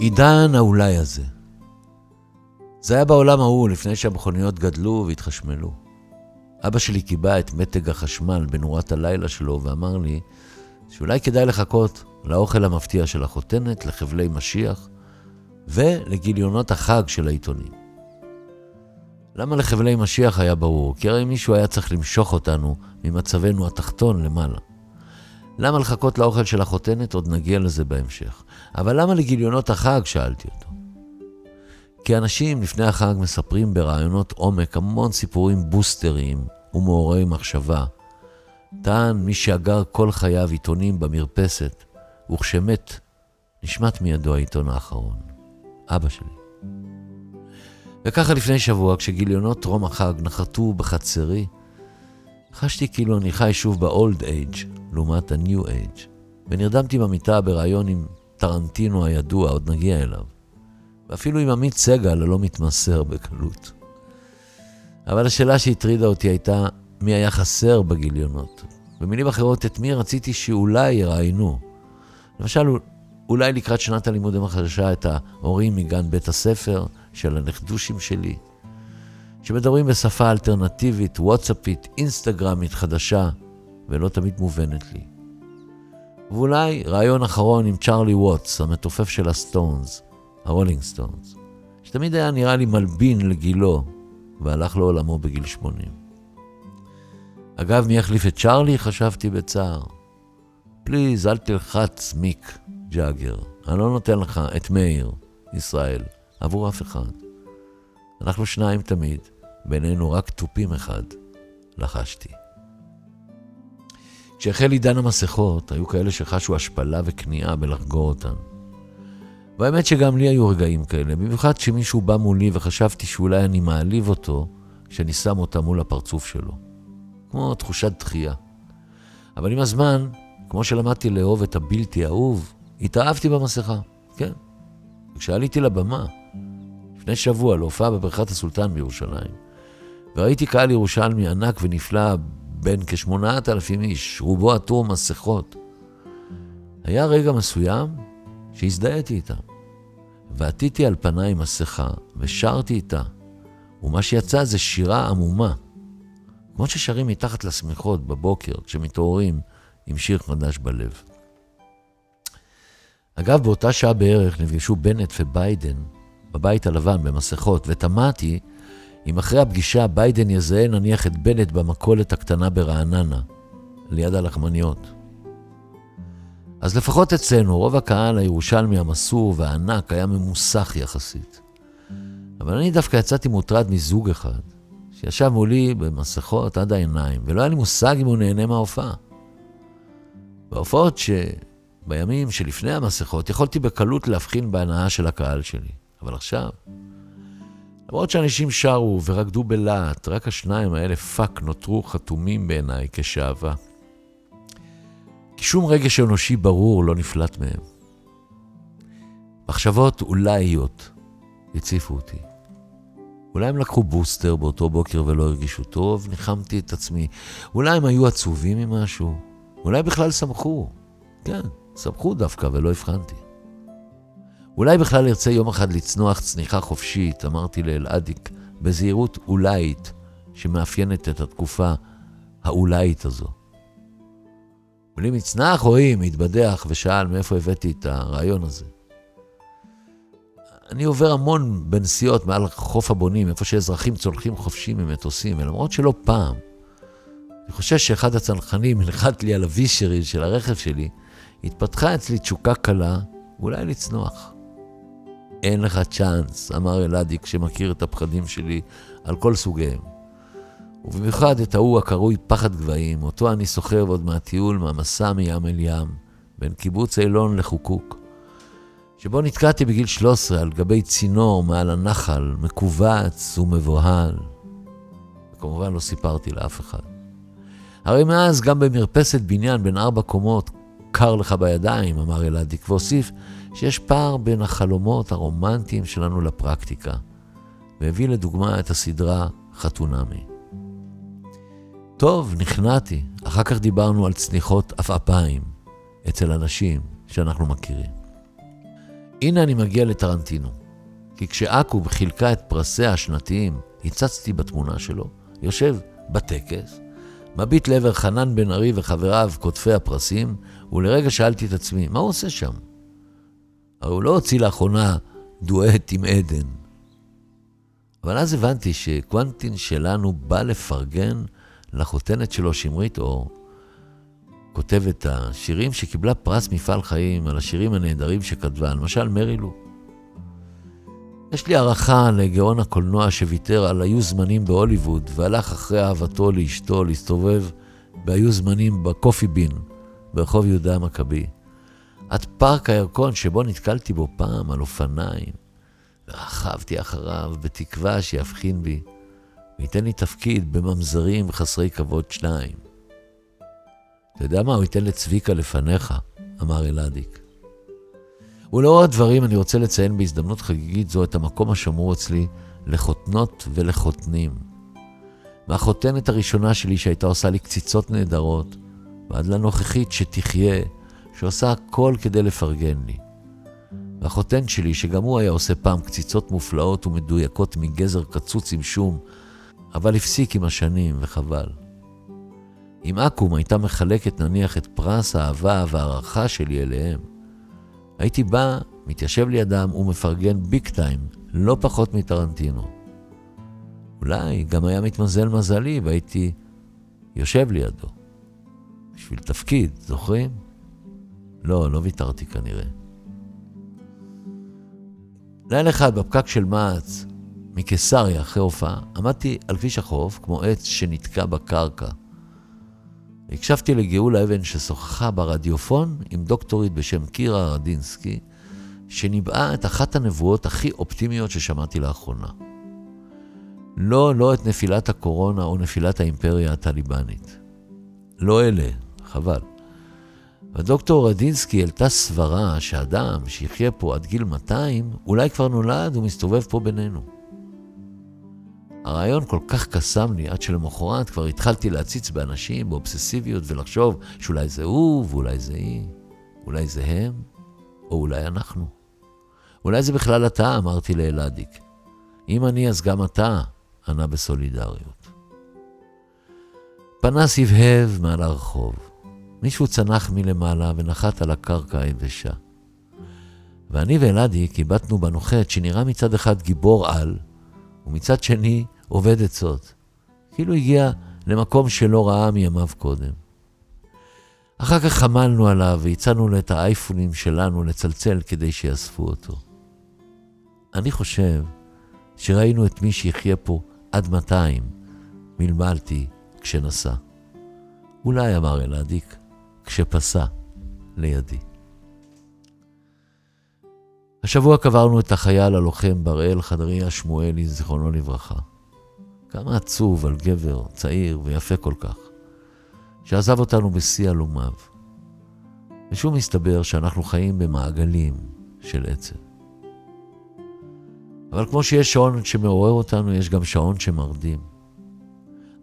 עידן האולי הזה. זה היה בעולם ההוא, לפני שהמכוניות גדלו והתחשמלו. אבא שלי קיבע את מתג החשמל בנורת הלילה שלו ואמר לי שאולי כדאי לחכות לאוכל המפתיע של החותנת, לחבלי משיח ולגיליונות החג של העיתונים. למה לחבלי משיח היה ברור? כי הרי מישהו היה צריך למשוך אותנו ממצבנו התחתון למעלה. למה לחכות לאוכל של החותנת? עוד נגיע לזה בהמשך. אבל למה לגיליונות החג? שאלתי אותו. כי אנשים לפני החג מספרים ברעיונות עומק המון סיפורים בוסטריים ומעוררי מחשבה. טען מי שאגר כל חייו עיתונים במרפסת, וכשמת, נשמט מידו העיתון האחרון. אבא שלי. וככה לפני שבוע, כשגיליונות טרום החג נחתו בחצרי, חשתי כאילו אני חי שוב ב-old age, לעומת ה-new age, ונרדמתי במיטה בריאיון עם טרנטינו הידוע, עוד נגיע אליו. ואפילו עם עמית סגל הלא מתמסר בקלות. אבל השאלה שהטרידה אותי הייתה, מי היה חסר בגיליונות? במילים אחרות, את מי רציתי שאולי יראיינו? למשל, אולי לקראת שנת הלימודים החדשה את ההורים מגן בית הספר של הנכדושים שלי, שמדברים בשפה אלטרנטיבית, ווטסאפית, אינסטגרמית חדשה, ולא תמיד מובנת לי. ואולי רעיון אחרון עם צ'ארלי ווטס, המתופף של הסטונס, הרולינג סטונס, שתמיד היה נראה לי מבין לגילו, והלך לעולמו בגיל 80. אגב, מי יחליף את צ'ארלי? חשבתי בצער. please, אל תלחץ מיק ג'אגר. אני לא נותן לך את מאיר, ישראל, עבור אף אחד. אנחנו שניים תמיד, בינינו רק תופים אחד, לחשתי. כשהחל עידן המסכות, היו כאלה שחשו השפלה וכניעה בלחגור אותן. והאמת שגם לי היו רגעים כאלה, במיוחד כשמישהו בא מולי וחשבתי שאולי אני מעליב אותו כשאני שם אותה מול הפרצוף שלו. כמו תחושת דחייה. אבל עם הזמן, כמו שלמדתי לאהוב את הבלתי אהוב, התאהבתי במסכה, כן. וכשעליתי לבמה, לפני שבוע להופעה בבריכת הסולטן בירושלים, וראיתי קהל ירושלמי ענק ונפלא בין כשמונת אלפים איש, רובו עטור מסכות. היה רגע מסוים שהזדהיתי איתם. ועטיתי על פניי מסכה ושרתי איתה, ומה שיצא זה שירה עמומה. כמו ששרים מתחת לשמיכות בבוקר כשמתעוררים עם שיר חדש בלב. אגב, באותה שעה בערך נפגשו בנט וביידן בבית הלבן במסכות, ותמהתי אם אחרי הפגישה ביידן יזהה נניח את בנט במכולת הקטנה ברעננה, ליד הלחמניות. אז לפחות אצלנו, רוב הקהל הירושלמי המסור והענק היה ממוסך יחסית. אבל אני דווקא יצאתי מוטרד מזוג אחד, שישב מולי במסכות עד העיניים, ולא היה לי מושג אם הוא נהנה מההופעה. בהופעות שבימים שלפני המסכות יכולתי בקלות להבחין בהנאה של הקהל שלי. אבל עכשיו, למרות שאנשים שרו ורקדו בלהט, רק השניים האלה fuck נותרו חתומים בעיניי כחשאבה. כי שום רגש אנושי ברור לא נפלט מהם. מחשבות אולאיות הציפו אותי. אולי הם לקחו בוסטר באותו בוקר ולא הרגישו טוב, ניחמתי את עצמי. אולי הם היו עצובים ממשהו. אולי בכלל שמחו. כן, שמחו דווקא ולא הבחנתי. אולי בכלל ארצה יום אחד לצנוח צניחה חופשית, אמרתי לאלעדיק, בזהירות אולאית, שמאפיינת את התקופה האולאית הזו. בלי מצנח רואים, התבדח ושאל מאיפה הבאתי את הרעיון הזה. אני עובר המון בנסיעות מעל חוף הבונים, איפה שאזרחים צולחים חופשי ממטוסים, ולמרות שלא פעם, אני חושב שאחד הצנחנים הנחת לי על הווישרי של הרכב שלי, התפתחה אצלי תשוקה קלה, ואולי לצנוח. אין לך צ'אנס, אמר אלעדי כשמכיר את הפחדים שלי על כל סוגיהם. ובמיוחד את ההוא הקרוי פחד גבהים, אותו אני סוחר עוד מהטיול, מהמסע מים אל ים, בין קיבוץ אילון לחוקוק, שבו נתקעתי בגיל 13 על גבי צינור מעל הנחל, מכווץ ומבוהל. וכמובן לא סיפרתי לאף אחד. הרי מאז גם במרפסת בניין בין ארבע קומות, קר לך בידיים, אמר אלעדיק, והוסיף שיש פער בין החלומות הרומנטיים שלנו לפרקטיקה, והביא לדוגמה את הסדרה חתונמי. טוב, נכנעתי. אחר כך דיברנו על צניחות עפעפיים אצל אנשים שאנחנו מכירים. הנה אני מגיע לטרנטינו. כי כשאקו"ם חילקה את פרסיה השנתיים, הצצתי בתמונה שלו, יושב בטקס, מביט לעבר חנן בן ארי וחבריו קוטפי הפרסים, ולרגע שאלתי את עצמי, מה הוא עושה שם? הרי הוא לא הוציא לאחרונה דואט עם עדן. אבל אז הבנתי שקוונטין שלנו בא לפרגן לחותנת שלו, שמרית אור, כותבת השירים שקיבלה פרס מפעל חיים על השירים הנהדרים שכתבה, למשל מרילו. יש לי הערכה לגאון הקולנוע שוויתר על היו זמנים בהוליווד והלך אחרי אהבתו לאשתו להסתובב בהיו זמנים בקופי בין ברחוב יהודה המכבי. עד פארק הירקון שבו נתקלתי בו פעם על אופניים, ורכבתי אחריו בתקווה שיבחין בי וייתן לי תפקיד בממזרים חסרי כבוד שניים. אתה יודע מה? הוא ייתן לצביקה לפניך, אמר אלעדיק. ולאור הדברים אני רוצה לציין בהזדמנות חגיגית זו את המקום השמור אצלי לחותנות ולחותנים. מהחותנת הראשונה שלי שהייתה עושה לי קציצות נהדרות, ועד לנוכחית שתחיה, שעושה הכל כדי לפרגן לי. והחותן שלי, שגם הוא היה עושה פעם קציצות מופלאות ומדויקות מגזר קצוץ עם שום, אבל הפסיק עם השנים, וחבל. אם אקו"ם הייתה מחלקת נניח את פרס האהבה וההערכה שלי אליהם, הייתי בא, מתיישב לידם ומפרגן ביג טיים, לא פחות מטרנטינו. אולי גם היה מתמזל מזלי והייתי יושב לידו. בשביל תפקיד, זוכרים? לא, לא ויתרתי כנראה. לילה אחד בפקק של מע"צ, מקיסריה אחרי הופעה, עמדתי על כביש החוף כמו עץ שנתקע בקרקע. הקשבתי לגאולה אבן ששוחחה ברדיופון עם דוקטורית בשם קירה רדינסקי, שניבאה את אחת הנבואות הכי אופטימיות ששמעתי לאחרונה. לא, לא את נפילת הקורונה או נפילת האימפריה הטליבנית. לא אלה, חבל. הדוקטור רדינסקי העלתה סברה שאדם שיחיה פה עד גיל 200, אולי כבר נולד ומסתובב פה בינינו. הרעיון כל כך קסם לי, עד שלמחרת כבר התחלתי להציץ באנשים באובססיביות ולחשוב שאולי זה הוא ואולי זה היא, אולי זה הם, או אולי אנחנו. אולי זה בכלל אתה, אמרתי לאלעדיק. אם אני, אז גם אתה, ענה בסולידריות. פנס הבהב מעל הרחוב. מישהו צנח מלמעלה ונחת על הקרקע היבשה. ואני ואלעדיק הבטנו בנוחת שנראה מצד אחד גיבור על, ומצד שני עובד עצות. כאילו הגיע למקום שלא ראה מימיו קודם. אחר כך חמלנו עליו והצענו לו את האייפונים שלנו לצלצל כדי שיאספו אותו. אני חושב שראינו את מי שיחיה פה עד 200, מלמלתי כשנסע. אולי, אמר אלעדיק, כשפסע לידי. השבוע קברנו את החייל הלוחם בראל חדריה שמואלי, זיכרונו לברכה. כמה עצוב על גבר צעיר ויפה כל כך, שעזב אותנו בשיא עלומיו. ושוב מסתבר שאנחנו חיים במעגלים של עצב. אבל כמו שיש שעון שמעורר אותנו, יש גם שעון שמרדים.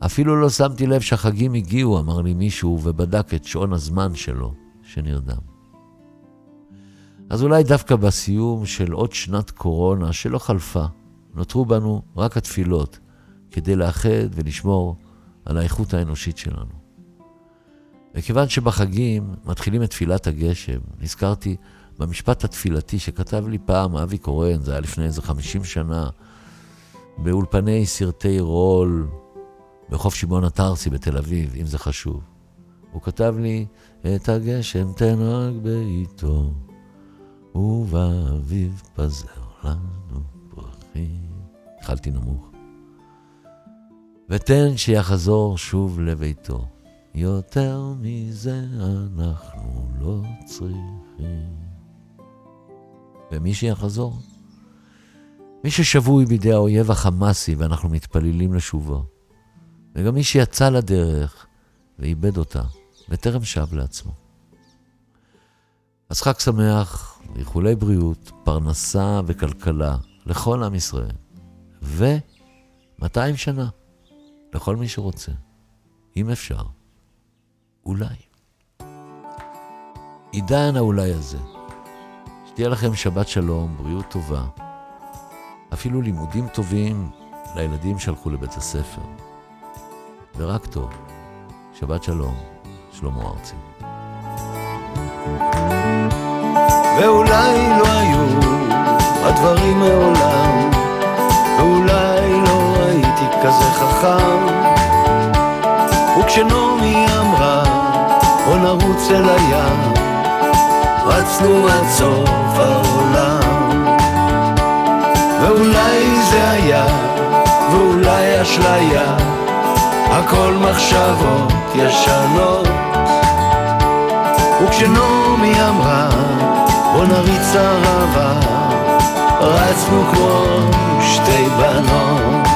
אפילו לא שמתי לב שהחגים הגיעו, אמר לי מישהו, ובדק את שעון הזמן שלו, שנרדם. אז אולי דווקא בסיום של עוד שנת קורונה שלא חלפה, נותרו בנו רק התפילות, כדי לאחד ולשמור על האיכות האנושית שלנו. וכיוון שבחגים מתחילים את תפילת הגשם, נזכרתי במשפט התפילתי שכתב לי פעם אבי קורן, זה היה לפני איזה 50 שנה, באולפני סרטי רול בחוף שמעון התרסי בתל אביב, אם זה חשוב. הוא כתב לי, את הגשם תן רק בעיתו, ובאביב פזר לנו פרחים. התחלתי נמוך. ותן שיחזור שוב לביתו. יותר מזה אנחנו לא צריכים. ומי שיחזור? מי ששבוי בידי האויב החמאסי ואנחנו מתפללים לשובו. וגם מי שיצא לדרך ואיבד אותה וטרם שב לעצמו. אז חג שמח, איחולי בריאות, פרנסה וכלכלה לכל עם ישראל. ו-200 שנה. לכל מי שרוצה, אם אפשר, אולי. עידן האולי הזה, שתהיה לכם שבת שלום, בריאות טובה. אפילו לימודים טובים לילדים שהלכו לבית הספר. ורק טוב. שבת שלום, שלמה ארצי. ואולי לא היו הדברים מעולם, ואולי לא הייתי כזה חכם. וכשנעמי אמרה, בוא נרוץ אל הים, רצנו עד סוף העולם. ואולי זה היה, ואולי אשליה, הכל מחשבות ישנות. וכשנעמי אמרה, בוא נריץ ערבה, רצנו כמו שתי בנות.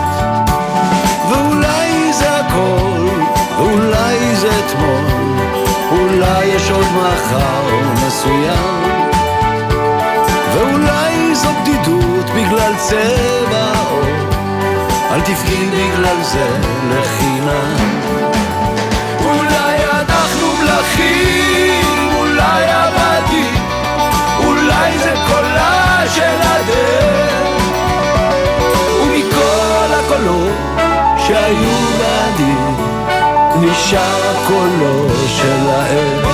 ואולי זה הכל, ואולי זה אתמול, אולי יש עוד מחר מסוים. ואולי זו בדידות בגלל צבע העור, אל תבכי בגלל זה לחינם. אולי אנחנו מלכים, אולי עבדים, אולי זה קולה של הדרך. ומכל הקולות שהיו בעדי, נשאר קולו של האל.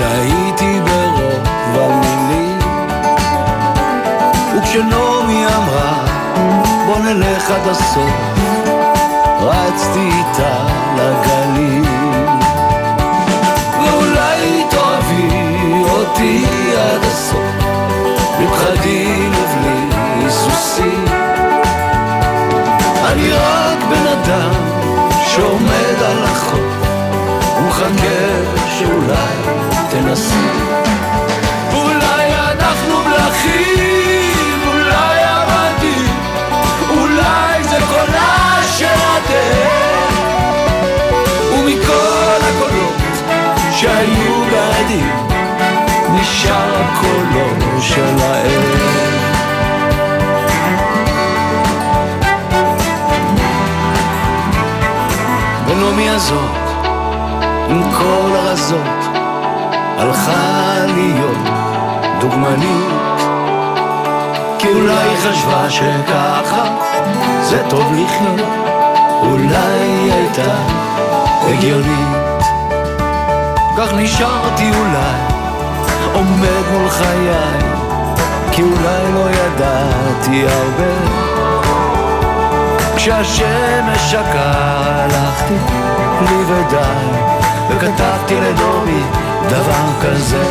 טעיתי ברוב המילים. וכשנעמי אמרה, בוא נלך עד הסוף, רצתי איתה לגליל. ואולי תאהבי אותי עד הסוף, בפחדים ובלי היסוסים. אני רק בן אדם שעומד על החוף ומחכה ונעמי הזאת, עם כל הרזות, הלכה להיות דוגמנית. כי אולי היא חשבה שככה זה טוב לחיות, אולי היא הייתה הגיונית. כך נשארתי אולי, עומד מול חיי, כי אולי לא ידעתי הרבה. כשהשמש שקעה הלכתי לי ודי, וכתבתי לנעמי דבר כזה.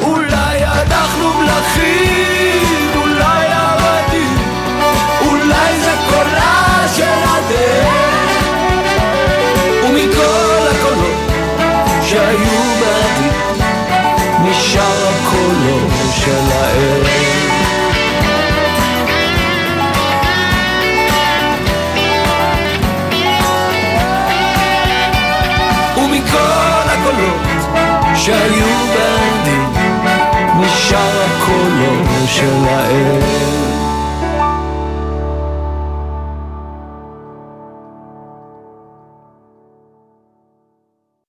אולי אנחנו מלכים, אולי עבדים, אולי זה קולה של הדרך. ומכל הקולות שהיו בעדי, נשאר הקולו של הערב. הקולות שהיו בעדי נשאר הקולו של האל